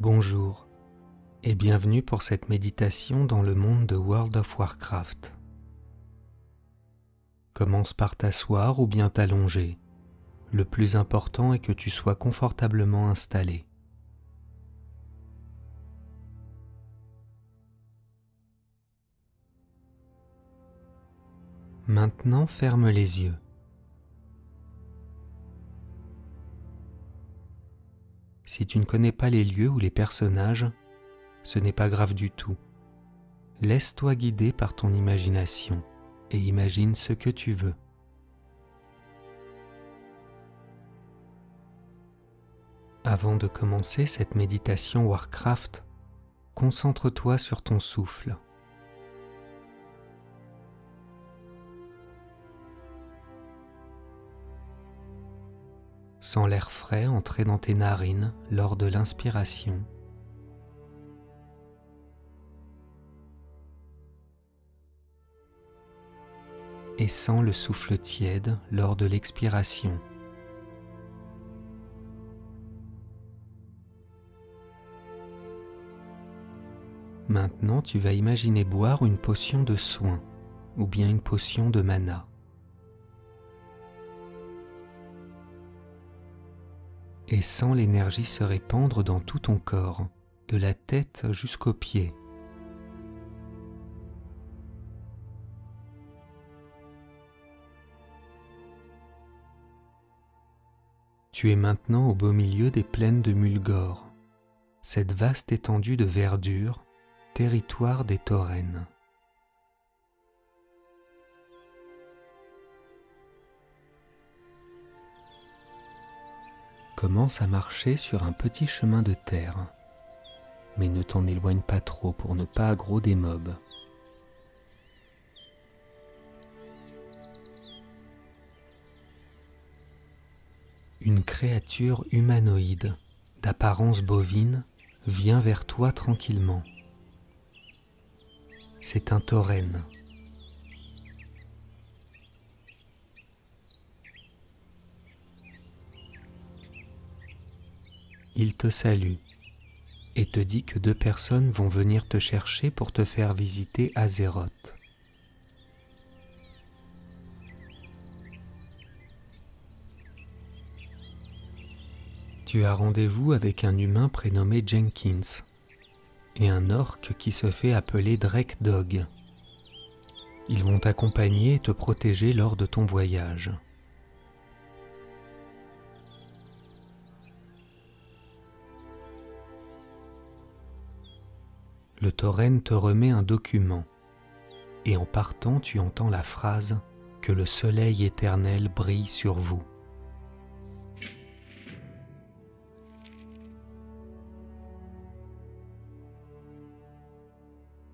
Bonjour et bienvenue pour cette méditation dans le monde de World of Warcraft. Commence par t'asseoir ou bien t'allonger. Le plus important est que tu sois confortablement installé. Maintenant ferme les yeux. Si tu ne connais pas les lieux ou les personnages, ce n'est pas grave du tout. Laisse-toi guider par ton imagination et imagine ce que tu veux. Avant de commencer cette méditation Warcraft, concentre-toi sur ton souffle. Sens l'air frais entrer dans tes narines lors de l'inspiration. Et sens le souffle tiède lors de l'expiration. Maintenant, tu vas imaginer boire une potion de soin ou bien une potion de mana. Et sens l'énergie se répandre dans tout ton corps, de la tête jusqu'aux pieds. Tu es maintenant au beau milieu des plaines de Mulgore, cette vaste étendue de verdure, territoire des taurennes. Commence à marcher sur un petit chemin de terre, mais ne t'en éloigne pas trop pour ne pas aggro des mobs. Une créature humanoïde d'apparence bovine vient vers toi tranquillement. C'est un tauren. Il te salue et te dit que deux personnes vont venir te chercher pour te faire visiter Azeroth. Tu as rendez-vous avec un humain prénommé Jenkins et un orc qui se fait appeler Drake Dog. Ils vont t'accompagner et te protéger lors de ton voyage. Le tauren te remet un document, et en partant tu entends la phrase Que le soleil éternel brille sur vous.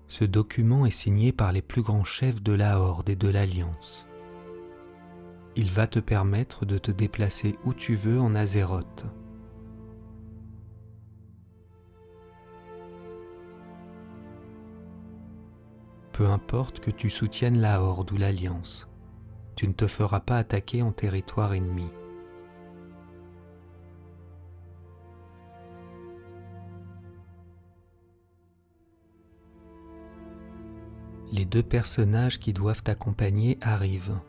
Ce document est signé par les plus grands chefs de la Horde et de l'Alliance. Il va te permettre de te déplacer où tu veux en Azeroth peu importe que tu soutiennes la Horde ou l'Alliance, tu ne te feras pas attaquer en territoire ennemi. Les deux personnages qui doivent t'accompagner arrivent.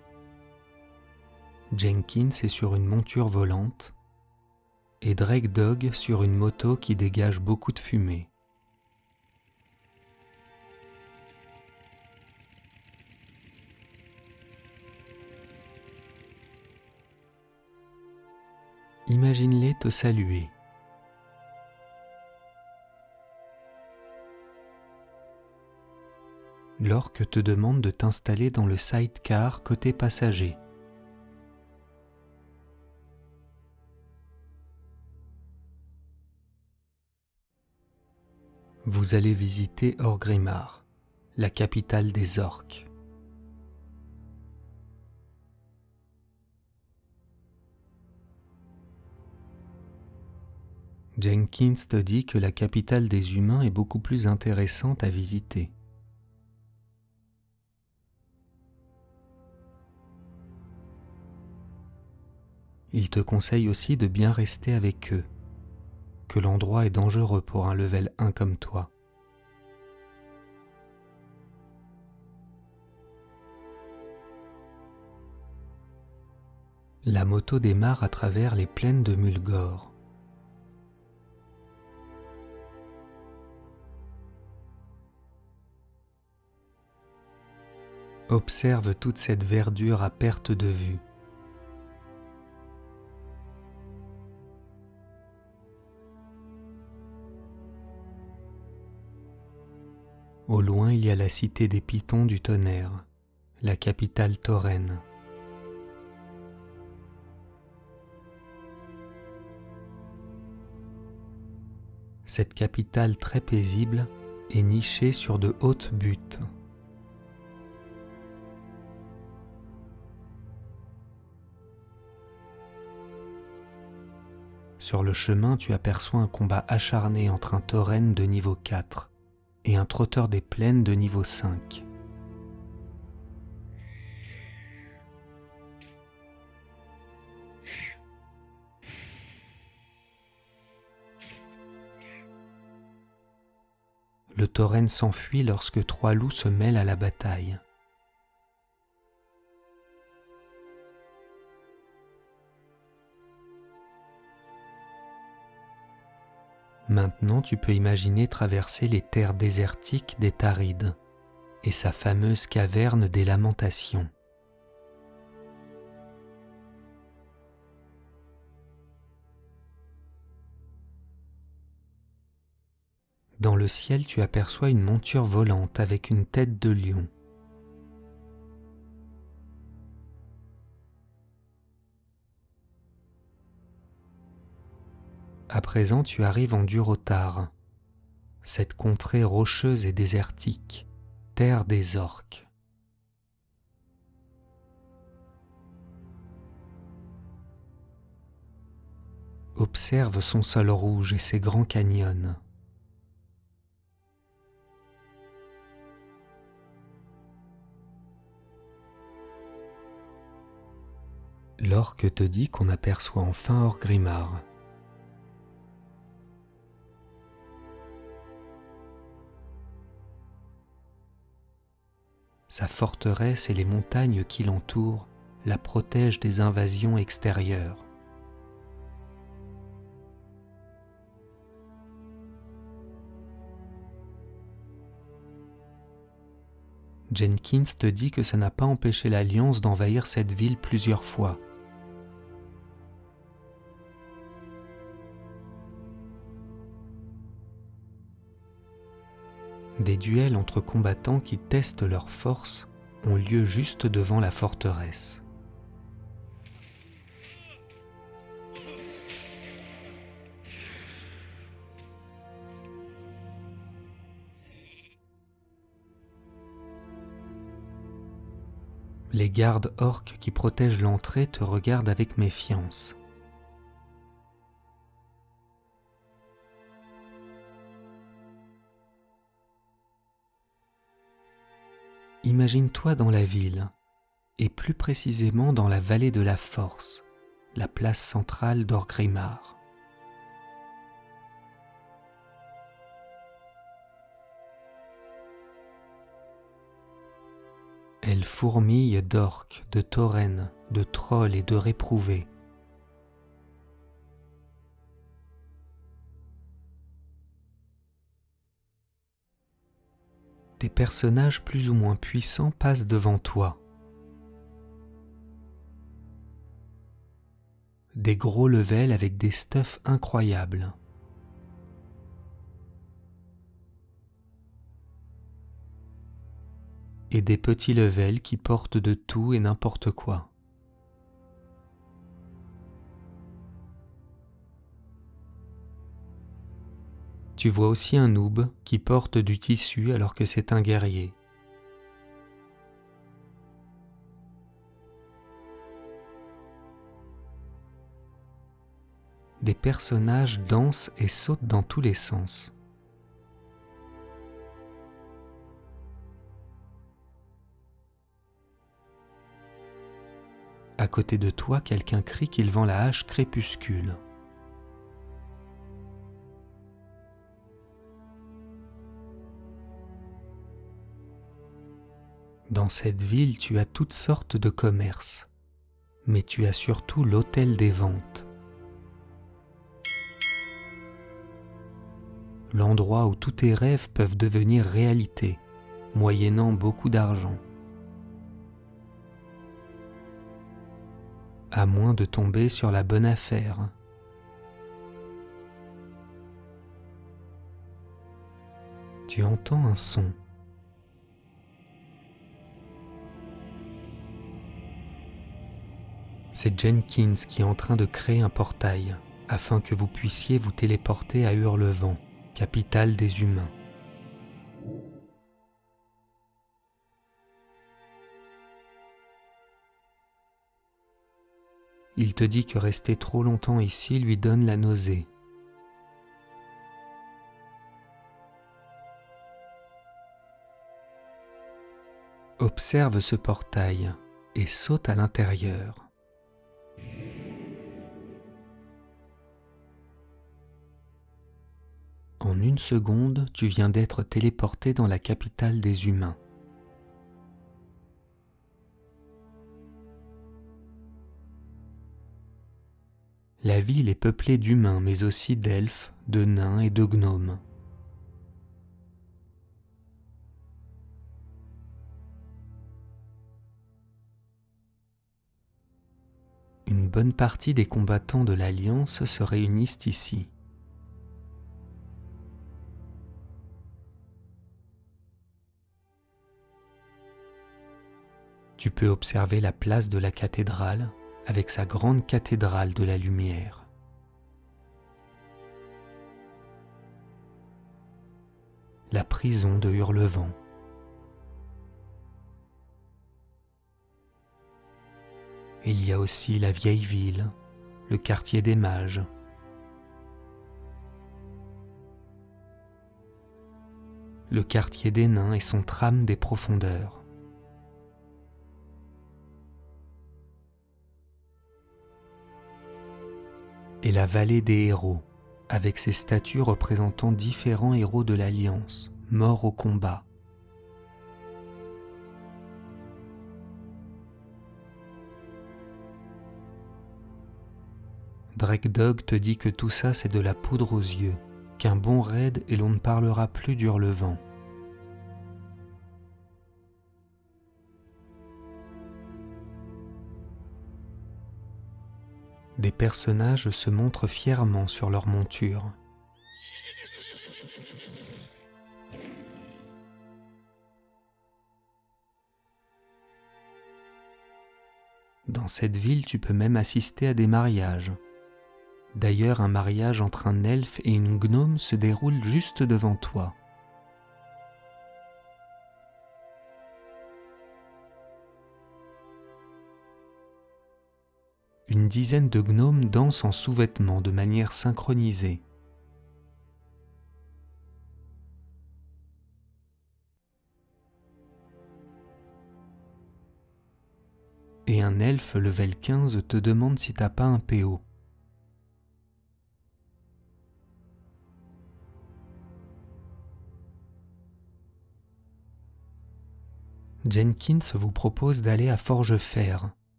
Jenkins est sur une monture volante et Drake Dog sur une moto qui dégage beaucoup de fumée. Imagine-les te saluer. L'orque te demande de t'installer dans le sidecar côté passager. Vous allez visiter Orgrimmar, la capitale des orques. Jenkins te dit que la capitale des humains est beaucoup plus intéressante à visiter. Il te conseille aussi de bien rester avec eux que l'endroit est dangereux pour un level 1 comme toi. La moto démarre à travers les plaines de Mulgore. Observe toute cette verdure à perte de vue. Au loin, il y a la cité des Pitons du tonnerre, la capitale tauren. Cette capitale très paisible est nichée sur de hautes buttes. Sur le chemin, tu aperçois un combat acharné entre un tauren de niveau 4 et un trotteur des plaines de niveau 5. Le tauren s'enfuit lorsque trois loups se mêlent à la bataille. Maintenant tu peux imaginer traverser les terres désertiques des Tarides et sa fameuse caverne des lamentations. Dans le ciel, tu aperçois une monture volante avec une tête de lion. À présent, tu arrives en Durotar, cette contrée rocheuse et désertique, terre des orques. Observe son sol rouge et ses grands canyons. L'orque te dit qu'on aperçoit enfin Orgrimmar. Sa forteresse et les montagnes qui l'entourent la protègent des invasions extérieures. Jenkins te dit que ça n'a pas empêché l'Alliance d'envahir cette ville plusieurs fois. Des duels entre combattants qui testent leurs forces ont lieu juste devant la forteresse. Les gardes orques qui protègent l'entrée te regardent avec méfiance. Imagine-toi dans la ville, et plus précisément dans la vallée de la Force, la place centrale d'Orgrimmar. Elle fourmille d'orques, de taurennes, de trolls et de réprouvés. Des personnages plus ou moins puissants passent devant toi. Des gros levels avec des stuffs incroyables. Et des petits levels qui portent de tout et n'importe quoi. Tu vois aussi un noob qui porte du tissu alors que c'est un guerrier. Des personnages dansent et sautent dans tous les sens. À côté de toi, quelqu'un crie qu'il vend la hache crépuscule. Dans cette ville, tu as toutes sortes de commerces, mais tu as surtout l'hôtel des ventes. L'endroit où tous tes rêves peuvent devenir réalité, moyennant beaucoup d'argent. À moins de tomber sur la bonne affaire. Tu entends un son. C'est Jenkins qui est en train de créer un portail afin que vous puissiez vous téléporter à Hurlevent, capitale des humains. Il te dit que rester trop longtemps ici lui donne la nausée Observe ce portail et saute à l'intérieur. En une seconde, tu viens d'être téléporté dans la capitale des humains. La ville est peuplée d'humains mais aussi d'elfes, de nains et de gnomes. une bonne partie des combattants de l'Alliance se réunissent ici. Tu peux observer la place de la cathédrale avec sa grande cathédrale de la lumière. La prison de Hurlevent. Il y a aussi la vieille ville, le quartier des mages. Le quartier des nains et son tram des profondeurs. Et la vallée des héros, avec ses statues représentant différents héros de l'Alliance, morts au combat. Drake Dog te dit que tout ça c'est de la poudre aux yeux, qu'un bon raid et l'on ne parlera plus d'Hurlevent. Des personnages se montrent fièrement sur leur monture. Dans cette ville, tu peux même assister à des mariages. D'ailleurs, un mariage entre un elfe et une gnome se déroule juste devant toi. Une dizaine de gnomes dansent en sous-vêtements de manière synchronisée. Et un elfe level 15 te demande si t'as pas un PO. Jenkins vous propose d'aller à Forgefer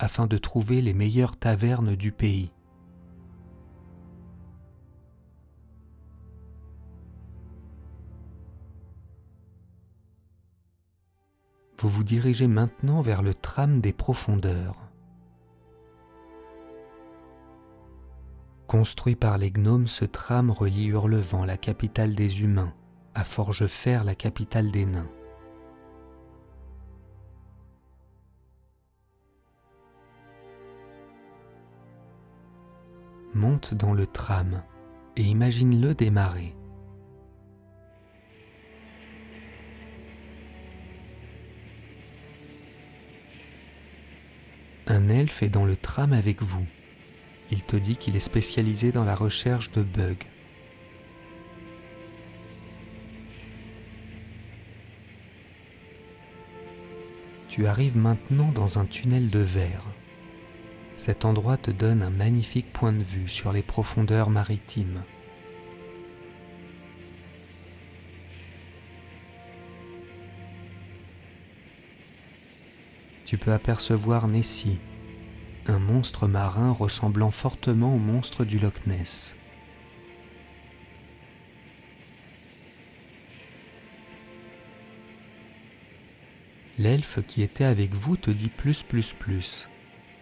afin de trouver les meilleures tavernes du pays. Vous vous dirigez maintenant vers le tram des profondeurs. Construit par les gnomes, ce tram relie Hurlevent, la capitale des humains, à Forgefer, la capitale des nains. Monte dans le tram et imagine-le démarrer. Un elfe est dans le tram avec vous. Il te dit qu'il est spécialisé dans la recherche de bugs. Tu arrives maintenant dans un tunnel de verre. Cet endroit te donne un magnifique point de vue sur les profondeurs maritimes. tu peux apercevoir Nessie, un monstre marin ressemblant fortement au monstre du Loch Ness. L'elfe qui était avec vous te dit plus plus plus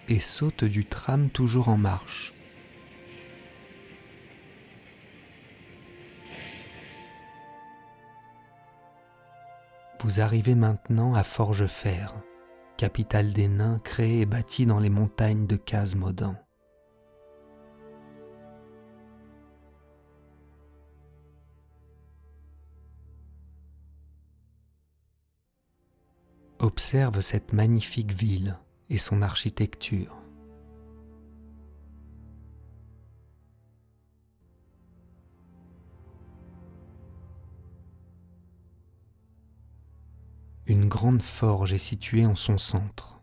et saute du tram toujours en marche. Vous arrivez maintenant à Forgefer, capitale des nains créée et bâtie dans les montagnes de Casmodan. Observe cette magnifique ville et son architecture. Une grande forge est située en son centre.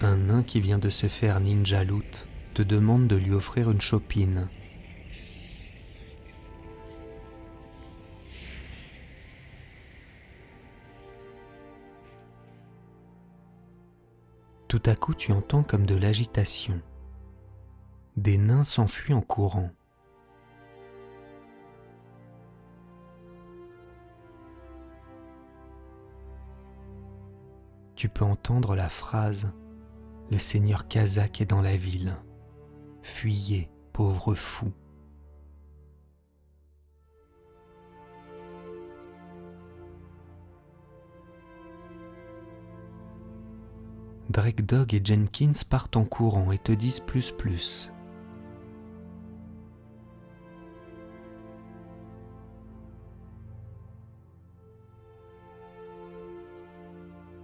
Un nain qui vient de se faire ninja loot te demande de lui offrir une chopine. Tout à coup, tu entends comme de l'agitation. Des nains s'enfuient en courant. Tu peux entendre la phrase ⁇ Le seigneur Kazakh est dans la ville. Fuyez, pauvre fou !⁇ Drake Dog et Jenkins partent en courant et te disent plus plus.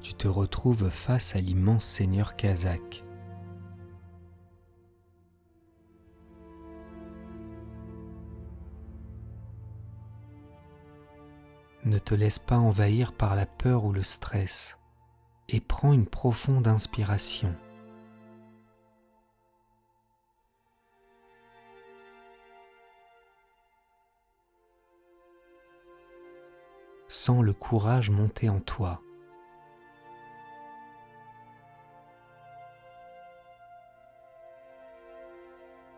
Tu te retrouves face à l'immense seigneur kazakh. Ne te laisse pas envahir par la peur ou le stress et prends une profonde inspiration. Sens le courage monter en toi.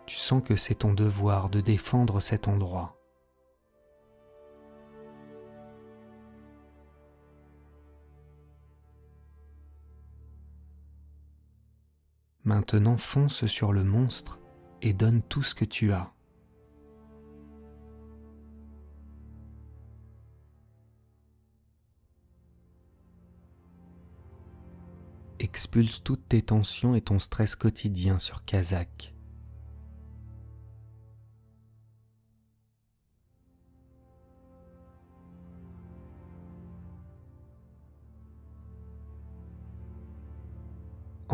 Tu sens que c'est ton devoir de défendre cet endroit. Maintenant fonce sur le monstre et donne tout ce que tu as. Expulse toutes tes tensions et ton stress quotidien sur Kazakh.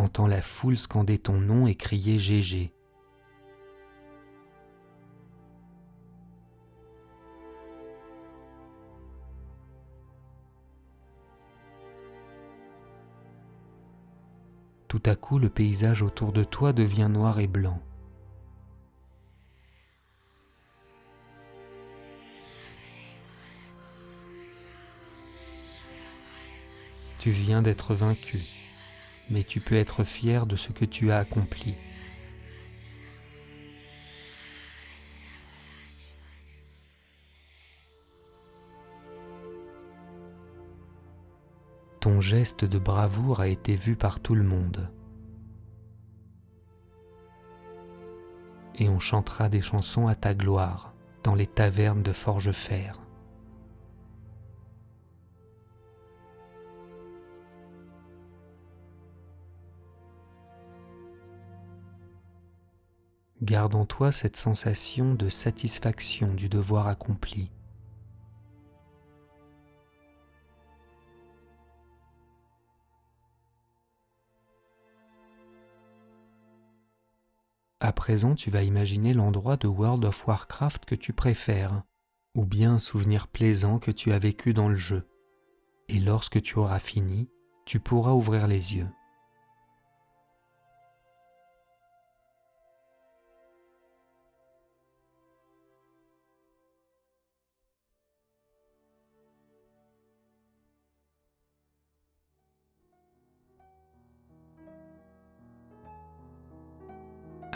Entends la foule scander ton nom et crier GG. Tout à coup, le paysage autour de toi devient noir et blanc. Tu viens d'être vaincu mais tu peux être fier de ce que tu as accompli. Ton geste de bravoure a été vu par tout le monde. Et on chantera des chansons à ta gloire dans les tavernes de Forgefer. Garde en toi cette sensation de satisfaction du devoir accompli. À présent, tu vas imaginer l'endroit de World of Warcraft que tu préfères, ou bien un souvenir plaisant que tu as vécu dans le jeu. Et lorsque tu auras fini, tu pourras ouvrir les yeux.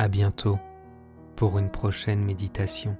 À bientôt pour une prochaine méditation.